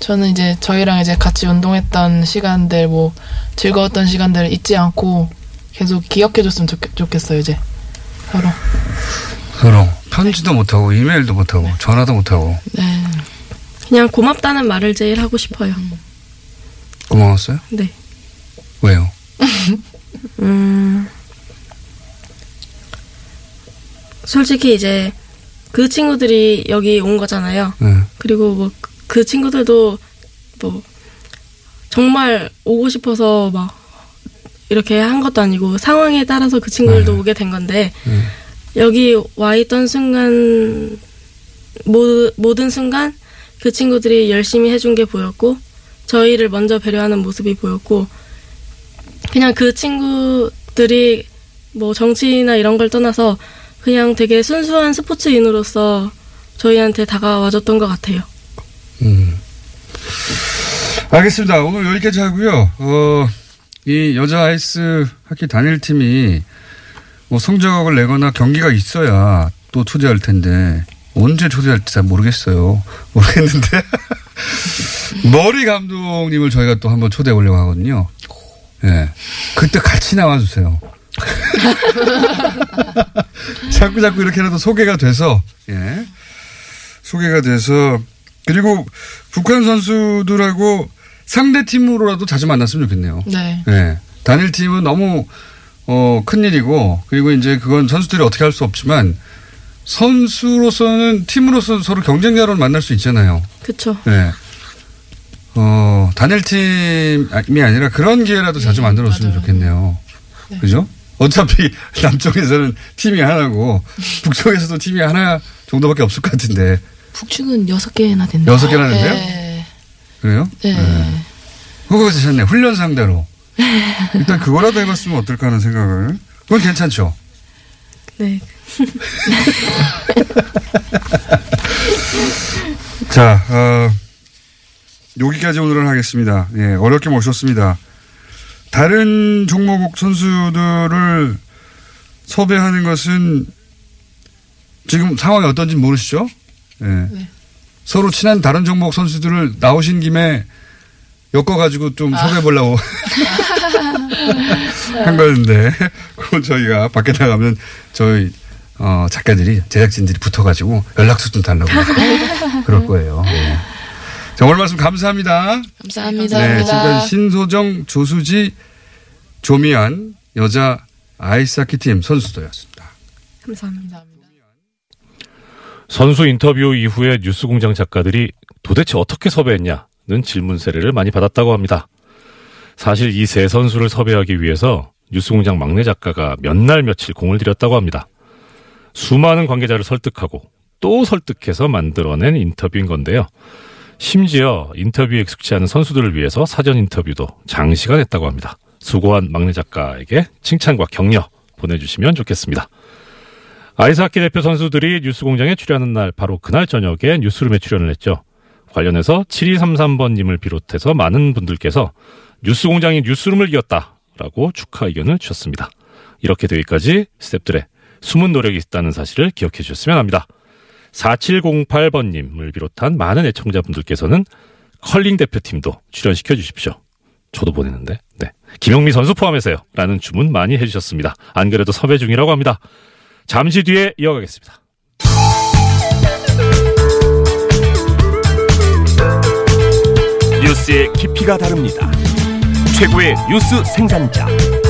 저는 이제 저희랑 이제 같이 운동했던 시간들 뭐 즐거웠던 시간들을 잊지 않고 계속 기억해줬으면 좋겠, 좋겠어요 이제 서로. 서로 편지도 못하고 이메일도 못하고 전화도 못하고 네. 그냥 고맙다는 말을 제일 하고 싶어요. 고마웠어요? 네. 왜요? 음. 솔직히 이제 그 친구들이 여기 온 거잖아요. 네. 그리고 뭐 그 친구들도 뭐 정말 오고 싶어서 막 이렇게 한 것도 아니고 상황에 따라서 그 친구들도 오게 된 건데 여기 와 있던 순간 모, 모든 순간 그 친구들이 열심히 해준 게 보였고 저희를 먼저 배려하는 모습이 보였고 그냥 그 친구들이 뭐 정치나 이런 걸 떠나서 그냥 되게 순수한 스포츠인으로서 저희한테 다가와줬던 것 같아요. 음. 알겠습니다. 오늘 여기까지 하고요. 어, 이 여자 아이스 하키 단일팀이 뭐 성적을 내거나 경기가 있어야 또 초대할 텐데 언제 초대할지 잘 모르겠어요. 모르겠는데 머리 감독님을 저희가 또 한번 초대해 보려고 하거든요. 예. 그때 같이 나와 주세요. 자꾸 자꾸 이렇게 해도 소개가 돼서 예. 소개가 돼서 그리고 북한 선수들하고 상대 팀으로라도 자주 만났으면 좋겠네요. 네. 네. 단일 팀은 너무 어, 큰 일이고 그리고 이제 그건 선수들이 어떻게 할 수 없지만 선수로서는 팀으로서 서로 경쟁자로 만날 수 있잖아요. 그쵸. 네. 어, 단일 팀이 아니라 그런 기회라도 자주 만들었으면 맞아요. 좋겠네요. 그죠? 어차피 남쪽에서는 팀이 하나고 북쪽에서도 팀이 하나 정도밖에 없을 것 같은데 북측은 여섯 개나 됐네요. 여섯 개나 됐네요? 네. 그래요? 네. 그거 되셨네. 훈련 상대로. 일단 그거라도 해봤으면 어떨까 하는 생각을. 그건 괜찮죠. 네. 자, 어, 여기까지 오늘은 하겠습니다. 예, 어렵게 모셨습니다. 다른 종목 선수들을 섭외하는 것은 지금 상황이 어떤지 모르시죠? 예. 서로 친한 다른 종목 선수들을 나오신 김에 엮어가지고 좀 섭외해 보려고 한 거였는데, 그건 저희가 밖에 나가면 저희 어, 작가들이, 제작진들이 붙어가지고 연락처 좀 달라고 그럴 거예요. 예. 자, 오늘 말씀 감사합니다. 감사합니다. 네, 지금까지 신소정, 조수지, 조미안 여자 아이스하키 팀 선수들이었습니다. 감사합니다. 선수 인터뷰 이후에 뉴스공장 작가들이 도대체 어떻게 섭외했냐는 질문 세례를 많이 받았다고 합니다. 사실 이 세 선수를 섭외하기 위해서 뉴스공장 막내 작가가 몇 날 며칠 공을 들였다고 합니다. 수많은 관계자를 설득하고 또 설득해서 만들어낸 인터뷰인 건데요. 심지어 인터뷰에 익숙치 않은 선수들을 위해서 사전 인터뷰도 장시간 했다고 합니다. 수고한 막내 작가에게 칭찬과 격려 보내주시면 좋겠습니다. 아이스하키 대표 선수들이 뉴스공장에 출연하는 날 바로 그날 저녁에 뉴스룸에 출연을 했죠. 관련해서 7233번님을 비롯해서 많은 분들께서 뉴스공장이 뉴스룸을 이겼다라고 축하 의견을 주셨습니다. 이렇게 되기까지 스탭들의 숨은 노력이 있다는 사실을 기억해 주셨으면 합니다. 4708번님을 비롯한 많은 애청자분들께서는 컬링 대표팀도 출연시켜 주십시오. 저도 보내는데, 네. 김영미 선수 포함해서요. 라는 주문 많이 해주셨습니다. 안 그래도 섭외 중이라고 합니다. 잠시 뒤에 이어가겠습니다. 뉴스의 깊이가 다릅니다. 최고의 뉴스 생산자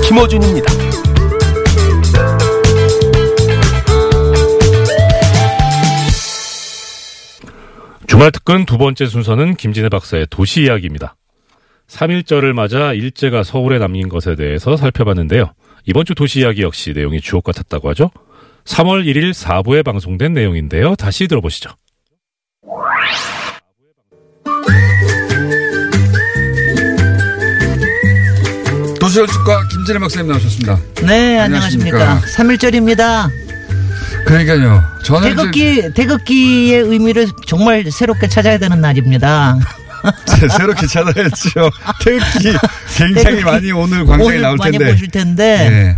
김어준입니다. 주말 특근 두 번째 순서는 김진애 박사의 도시 이야기입니다. 3.1절을 맞아 일제가 서울에 남긴 것에 대해서 살펴봤는데요. 이번 주 도시 이야기 역시 내용이 주옥 같았다고 하죠. 3월 1일 4부에 방송된 내용인데요. 다시 들어보시죠. 도시연출가 김진애 박사님 나오셨습니다. 네, 안녕하십니까. 3일절입니다. 그러니까요. 저는 이제 태극기, 태극기의 의미를 정말 새롭게 찾아야 되는 날입니다. 새- 새롭게 찾아야죠. 태극기 굉장히 태극기 많이 오늘 광장에 오늘 나올 많이 텐데. 보실 텐데, 네.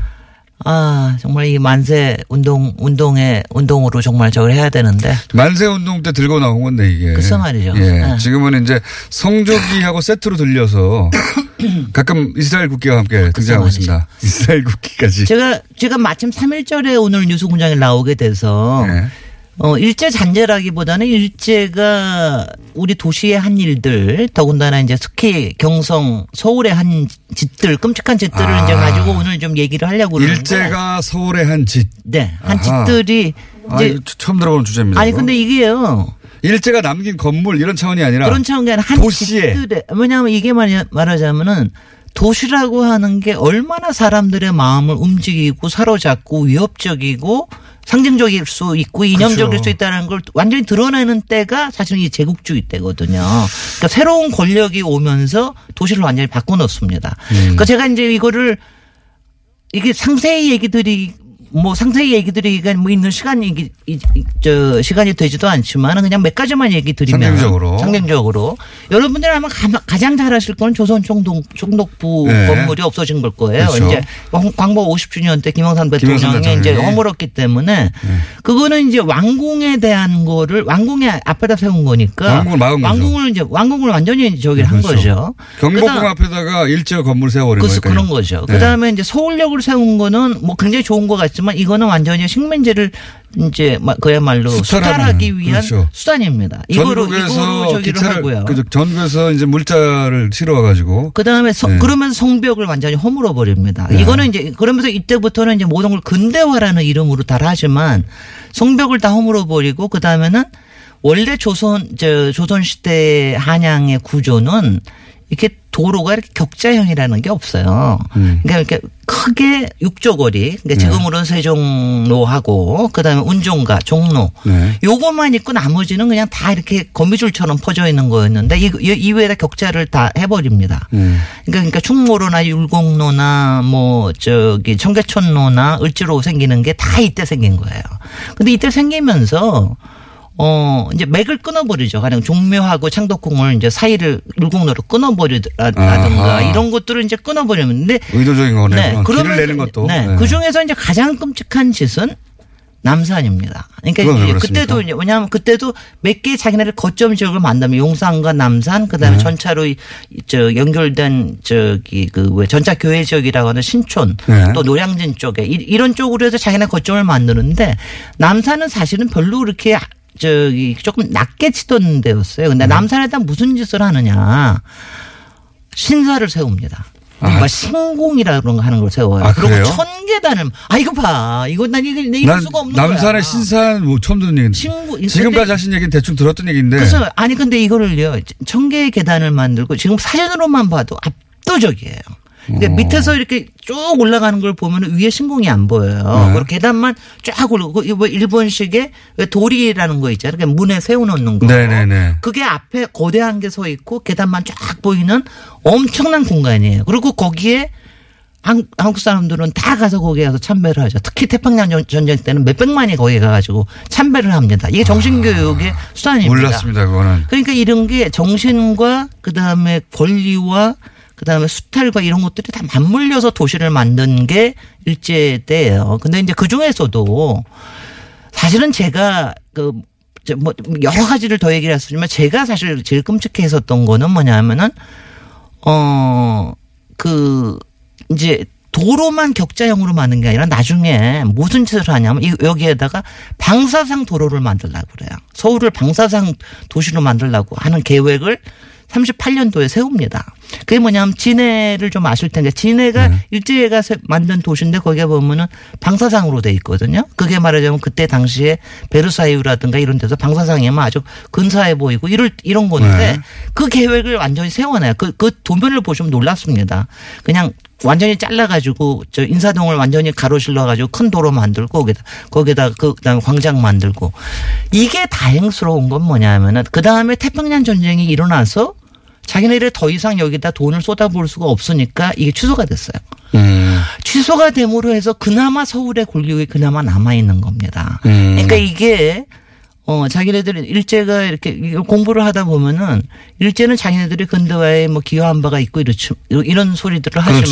아, 정말 이 만세 운동, 운동에, 운동으로 정말 저걸 해야 되는데, 만세 운동 때 들고 나온 건데 이게. 글쎄 말이죠. 예. 네. 지금은 이제 성조기하고 세트로 들려서 가끔 이스라엘 국기와 함께 등장하고 말이죠. 있습니다. 이스라엘 국기까지. 제가, 제가 마침 3일절에 오늘 뉴스 공장에 나오게 돼서, 네. 어, 일제 잔재라기보다는 일제가 우리 도시의 한 일들, 더군다나 이제 특히 경성, 서울의 한 짓들, 끔찍한 짓들을 아. 이제 가지고 오늘 좀 얘기를 하려고 그러는데. 일제가 서울의 한 짓. 네, 한 아하. 짓들이 아, 이제 처- 처음 들어보는 주제입니다. 아니 이거. 근데 이게요. 일제가 남긴 건물 이런 차원이 아니라 그런 차원이 아니라 한 도시에. 집들에 왜냐하면 이게 말하자면은 도시라고 하는 게 얼마나 사람들의 마음을 움직이고 사로잡고 위협적이고 상징적일 수 있고 이념적일 그렇죠. 수 있다는 걸 완전히 드러내는 때가 사실은 이 제국주의 때거든요. 그러니까 새로운 권력이 오면서 도시를 완전히 바꿔놓습니다. 음. 그러니까 제가 이제 이거를 이게 상세히 얘기들이 뭐 상세히 얘기 드리기가 뭐 있는 시간이 이- 이- 저 시간이 되지도 않지만 그냥 몇 가지만 얘기 드리면 상징적으로. 상징적으로 여러분들 아마 가- 가장 잘 아실 건 조선 총독 총독부 네. 건물이 없어진 걸 거예요. 그렇죠. 이제 광- 광복 50주년 때 김영삼 대통령이 이제. 허물었기 때문에 그거는 이제 왕궁에 대한 거를 왕궁에 앞에다 세운 거니까 왕궁을 막은 거죠. 왕궁을 이제 왕궁을 완전히 저기를 한 그렇죠. 거죠. 경복궁 그다음- 앞에다가 일제 건물 세워버린 거니까요. 그런 거죠. 네. 그다음에 이제 서울역을 세운 거는 뭐 굉장히 좋은 것 같지만 이거는 완전히 식민지를 이제 막 그야말로 수탈하는, 수탈하기 위한 그렇죠. 수단입니다. 이거로 이거로 저기를 기차를 하고요. 그 전국에서 이제 물자를 실어와 가지고 그다음에 성- 네. 그러면서 성벽을 완전히 허물어 버립니다. 이거는 이제 그러면서 이때부터는 이제 모든 걸 근대화라는 이름으로 다 하지만 성벽을 다 허물어 버리고 그다음에는 원래 조선 저 조선 시대 한양의 구조는 이렇게 도로가 이렇게 격자형이라는 게 없어요. 그러니까 이렇게 크게 육조거리, 그러니까 지금으로는 세종로하고 그다음에 운종가, 종로 네. 요것만 있고 나머지는 그냥 다 이렇게 거미줄처럼 퍼져 있는 거였는데 이, 이 이외에다 격자를 다 해버립니다. 음. 그러니까, 그러니까 충무로나 율곡로나 뭐 저기 청계천로나 을지로 생기는 게 다 이때 생긴 거예요. 근데 이때 생기면서 어 이제 맥을 끊어버리죠. 가령 종묘하고 창덕궁을 이제 사이를 율곡로로 끊어버리라든가 아하. 이런 것들을 이제 끊어버리는데 의도적인 거네. 네, 요 그러면서- 내는 것도. 네, 네. 그 중에서 이제 가장 끔찍한 짓은 남산입니다. 그러니까? 그때도 이제 왜냐하면 그때도 몇 개 자기네들 거점 지역을 만들면 용산과 남산 그다음에 네. 전차로 이- 저 연결된 저기 그왜 전차 교회 지역이라고 하는 신촌 네. 또 노량진 쪽에 이- 이런 쪽으로 해서 자기네 거점을 만드는데 남산은 사실은 별로 그렇게 저기 조금 낮게 치던 데였어요. 네. 근데 남산에다 무슨 짓을 하느냐 신사를 세웁니다. 그러니까 신공이라 그런 거 하는 걸 세워요. 아, 그리고 그래요? 천계단을 아 이거 봐 이거 난 이거 내 이럴 난 수가 없는 거야. 남산의 신산 뭐 처음 듣는 얘기인데. 친구- 지금까지 근데- 하신 얘기는 대충 들었던 얘기인데. 그래서 아니 근데 이거를요 천 개의 계단을 만들고 지금 사진으로만 봐도 압도적이에요. 그러니까 어. 밑에서 이렇게 쭉 올라가는 걸 보면 위에 신공이 안 보여요. 네. 그리고 계단만 쫙 올라가고 이거 뭐 일본식의 왜 돌이라는 거 있잖아요. 그러니까 문에 세워놓는 거. 네네네. 그게 앞에 거대한 게 서 있고 계단만 쫙 보이는 엄청난 공간이에요. 그리고 거기에 한- 한국 사람들은 다 가서 거기에 가서 참배를 하죠. 특히 태평양 전- 전쟁 때는 몇백만이 거기 가가지고 참배를 합니다. 이게 정신교육의 수단입니다. 몰랐습니다, 그거는. 그러니까 이런 게 정신과 그다음에 권리와 그다음에 수탈과 이런 것들이 다 맞물려서 도시를 만든 게 일제 때예요. 근데 이제 그 중에서도 사실은 제가 그저뭐 여러 가지를 더 얘기를 했지만 제가 사실 제일 끔찍해 했었던 거는 뭐냐면은 어 그 이제 도로만 격자형으로 만든 게 아니라 나중에 무슨 짓을 하냐면 이- 여기에다가 방사상 도로를 만들려고 그래요. 서울을 방사상 도시로 만들려고 하는 계획을 38년도에 세웁니다. 그게 뭐냐면 진해를 좀 아실 텐데 진해가 네. 일제가 세- 만든 도시인데 거기에 보면은 방사상으로 돼 있거든요. 그게 말하자면 그때 당시에 베르사유라든가 이런 데서 방사상이면 아주 근사해 보이고 이럴 이런 건데 네. 그 계획을 완전히 세워놔요. 그, 그 도면을 보시면 놀랍습니다. 그냥 완전히 잘라가지고 저 인사동을 완전히 가로질러가지고 큰 도로 만들고 거기다 거기다 그 그다음 에 광장 만들고 이게 다행스러운 건 뭐냐면은 그 다음에 태평양 전쟁이 일어나서 자기네들이 더 이상 여기다 돈을 쏟아부을 수가 없으니까 이게 취소가 됐어요. 음. 취소가 됨으로 해서 그나마 서울의 골격이 그나마 남아 있는 겁니다. 음. 그러니까 이게 어 자기네들이 일제가 이렇게 공부를 하다 보면은 일제는 자기네들이 근대화에 뭐 기여한 바가 있고 이렇지 이런 소리들을 하지만.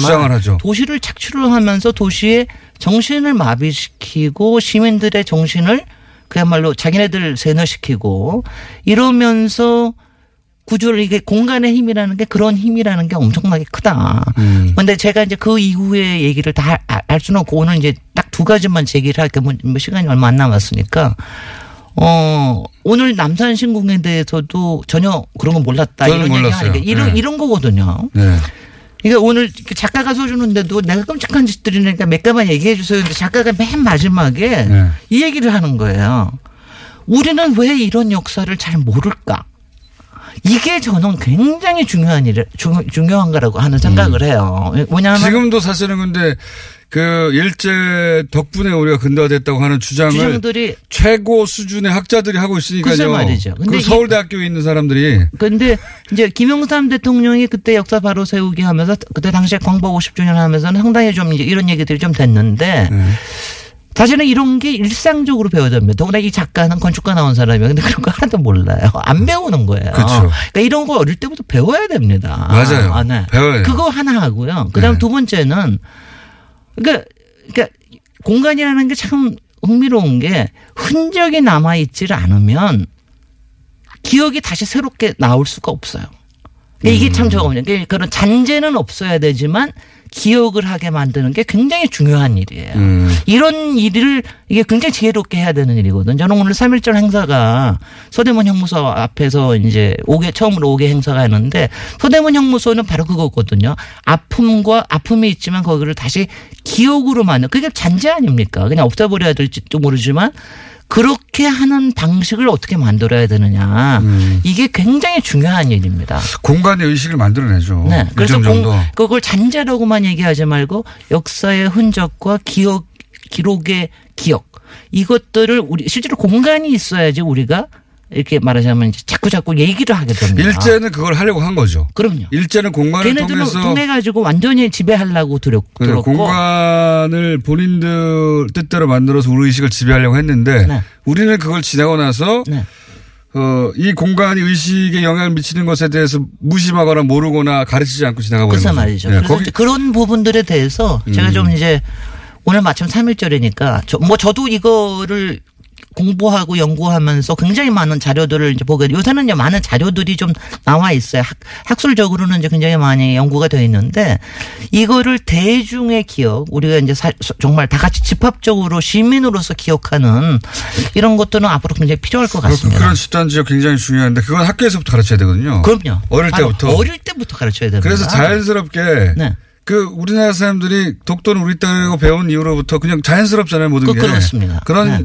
도시를 착취를 하면서 도시의 정신을 마비시키고 시민들의 정신을 그야말로 자기네들 세뇌시키고 이러면서 구조를 이게 공간의 힘이라는 게 그런 힘이라는 게 엄청나게 크다. 음. 근데 제가 이제 그 이후의 얘기를 다할 수는 없고 오늘 이제 딱 두 가지만 제기를 할게 뭐 시간이 얼마 안 남았으니까 어 오늘 남산 신공에 대해서도 전혀 그런 거 몰랐다 이런 얘기 몰랐어요. 하니까 이런 네. 이런 거거든요. 네. 그러니까 오늘 작가가 써주는데도 내가 끔찍한 짓들이니까 몇 가만 얘기해 주세요. 근데 작가가 맨 마지막에 네. 이 얘기를 하는 거예요. 우리는 왜 이런 역사를 잘 모를까? 이게 저는 굉장히 중요한 일, 중, 중요한 거라고 하는 생각을 해요. 뭐냐면 음. 지금도 사실은 근데 그 일제 덕분에 우리가 근대화됐다고 하는 주장을 주장들이 최고 수준의 학자들이 하고 있으니까요. 글쎄 말이죠. 근데 그 이- 서울대학교에 있는 사람들이 근데 이제 김영삼 대통령이 그때 역사 바로 세우기 하면서 그때 당시에 광복 50주년 하면서는 상당히 좀 이런 얘기들이 좀 됐는데 네. 사실은 이런 게 일상적으로 배워야 됩니다. 더구나 이 작가는 건축가 나온 사람이에요. 근데 그런 거 하나도 몰라요. 안 배우는 거예요. 그쵸. 그러니까 이런 거 어릴 때부터 배워야 됩니다. 맞아요. 아, 네. 배워야 그거 하나 하고요. 그다음 네. 두 번째는 그러니까, 그러니까 공간이라는 게 참 흥미로운 게 흔적이 남아 있지를 않으면 기억이 다시 새롭게 나올 수가 없어요. 그러니까 이게 참 저거든요. 그러니까 그런 잔재는 없어야 되지만 기억을 하게 만드는 게 굉장히 중요한 일이에요. 음. 이런 일을 이게 굉장히 지혜롭게 해야 되는 일이거든. 저는 오늘 3.1절 행사가 서대문 형무소 앞에서 이제 5개, 처음으로 5개 행사가 있는데 서대문 형무소는 바로 그거거든요. 아픔과 아픔이 있지만 거기를 다시 기억으로 만든 그게 잔재 아닙니까? 그냥 없애버려야 될지도 모르지만 그렇게 하는 방식을 어떻게 만들어야 되느냐. 음. 이게 굉장히 중요한 일입니다. 공간의 의식을 만들어내죠. 네. 그래서 공. 그걸 잔재라고만 얘기하지 말고 역사의 흔적과 기억, 기록의 기억 이것들을 우리 실제로 공간이 있어야지 우리가 이렇게 말하자면 이제 자꾸 자꾸 얘기를 하게 됩니다. 일제는 그걸 하려고 한 거죠. 그럼요. 일제는 공간을 통해서 통해 가지고 완전히 지배하려고 들었, 그 들었고 공간을 본인들 뜻대로 만들어서 우리 의식을 지배하려고 했는데 네. 우리는 그걸 지나고 나서 네. 어, 이 공간이 의식에 영향을 미치는 것에 대해서 무심하거나 모르거나 가르치지 않고 지나가고 글쎄 있는 거죠. 말이죠. 예, 그래서 그런 부분들에 대해서 제가 음. 좀 이제 오늘 마침 3일절이니까 저, 뭐 저도 이거를 공부하고 연구하면서 굉장히 많은 자료들을 이제 보게 요새는 이제 많은 자료들이 좀 나와 있어요. 학, 학술적으로는 이제 굉장히 많이 연구가 되어 있는데 이거를 대중의 기억 우리가 이제 사- 정말 다 같이 집합적으로 시민으로서 기억하는 이런 것들은 앞으로 굉장히 필요할 것 같습니다. 그런 집단 지역 굉장히 중요한데 그건 학교에서부터 가르쳐야 되거든요. 그럼요. 어릴 때부터. 어릴 때부터 가르쳐야 됩니다. 그래서 자연스럽게 네. 그 우리나라 사람들이 독도는 우리 땅이라고 배운 이후로부터 그냥 자연스럽잖아요 모든 그- 게. 그렇습니다. 그런 네.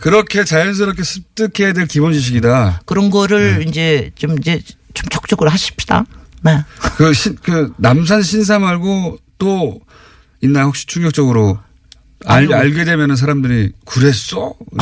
그렇게 자연스럽게 습득해야 될 기본 지식이다. 그런 거를 네. 이제 좀 이제 좀 적극적으로 하십시다. 네. 그, 신, 그 남산 신사 말고 또 있나요? 혹시 충격적으로 알. 알게 되면 은 사람들이 그랬어?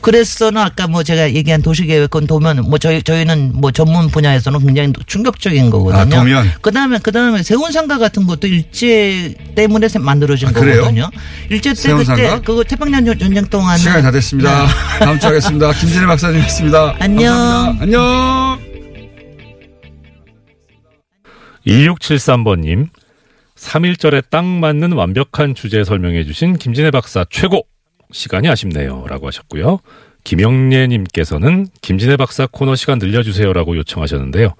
그래서는 아까 뭐 제가 얘기한 도시계획권 도면 뭐 저희 저희는 뭐 전문 분야에서는 굉장히 충격적인 거거든요. 아, 도면. 그다음에 그다음에 세운상가 같은 것도 일제 때문에 세- 만들어진 아, 그래요? 거거든요. 일제 때 세운상가? 그때 그거 태평양 전- 전쟁 동안에 시간이 다 됐습니다. 다음 주에 하겠습니다. 김진애 박사님이었습니다. 안녕. 감사합니다. 안녕. 2673번님, 3.1절에 딱 맞는 완벽한 주제 설명해 주신 김진애 박사 최고! 시간이 아쉽네요. 라고 하셨고요. 김영래 님께서는 김진애 박사 코너 시간 늘려주세요 라고 요청하셨는데요.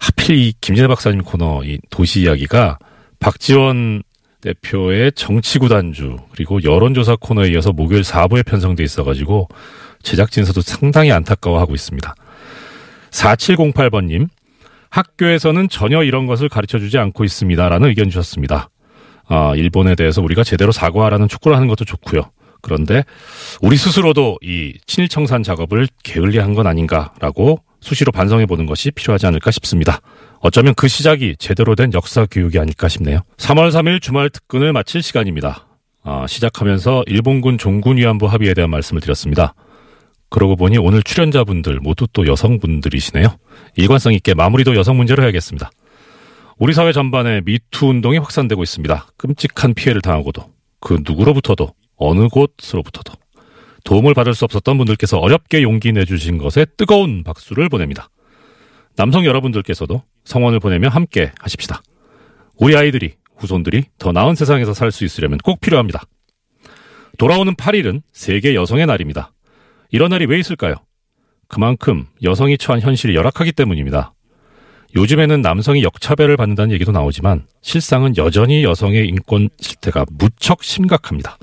하필 이 김진애 박사님 코너 이 도시 이야기가 박지원 대표의 정치구단주 그리고 여론조사 코너에 이어서 목요일 4부에 편성돼 있어가지고 제작진에서도 상당히 안타까워하고 있습니다. 4708번님 학교에서는 전혀 이런 것을 가르쳐 주지 않고 있습니다라는 의견 주셨습니다. 아, 일본에 대해서 우리가 제대로 사과하라는 촉구를 하는 것도 좋고요. 그런데 우리 스스로도 이 친일 청산 작업을 게을리한 건 아닌가라고 수시로 반성해 보는 것이 필요하지 않을까 싶습니다. 어쩌면 그 시작이 제대로 된 역사 교육이 아닐까 싶네요. 3월 3일 주말 특근을 마칠 시간입니다. 아, 시작하면서 일본군 종군 위안부 합의에 대한 말씀을 드렸습니다. 그러고 보니 오늘 출연자분들 모두 또 여성분들이시네요. 일관성 있게 마무리도 여성 문제로 해야겠습니다. 우리 사회 전반에 미투 운동이 확산되고 있습니다. 끔찍한 피해를 당하고도 그 누구로부터도 어느 곳으로부터도 도움을 받을 수 없었던 분들께서 어렵게 용기 내주신 것에 뜨거운 박수를 보냅니다. 남성 여러분들께서도 성원을 보내며 함께 하십시다. 우리 아이들이 후손들이 더 나은 세상에서 살 수 있으려면 꼭 필요합니다. 돌아오는 8일은 세계 여성의 날입니다. 이런 날이 왜 있을까요? 그만큼 여성이 처한 현실이 열악하기 때문입니다. 요즘에는 남성이 역차별을 받는다는 얘기도 나오지만 실상은 여전히 여성의 인권 실태가 무척 심각합니다.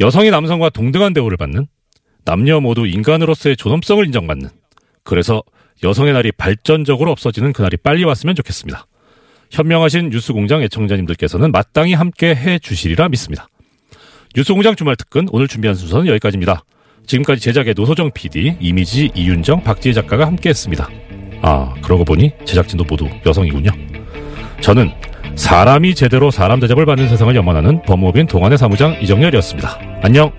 여성이 남성과 동등한 대우를 받는 남녀 모두 인간으로서의 존엄성을 인정받는 그래서 여성의 날이 발전적으로 없어지는 그날이 빨리 왔으면 좋겠습니다. 현명하신 뉴스공장 애청자님들께서는 마땅히 함께 해 주시리라 믿습니다. 뉴스공장 주말 특근 오늘 준비한 순서는 여기까지입니다. 지금까지 제작의 노소정 PD, 이미지 이윤정, 박지혜 작가가 함께했습니다. 아 그러고 보니 제작진도 모두 여성이군요. 저는 사람이 제대로 사람 대접을 받는 세상을 염원하는 법무법인 동안의 사무장 이정열이었습니다. 안녕.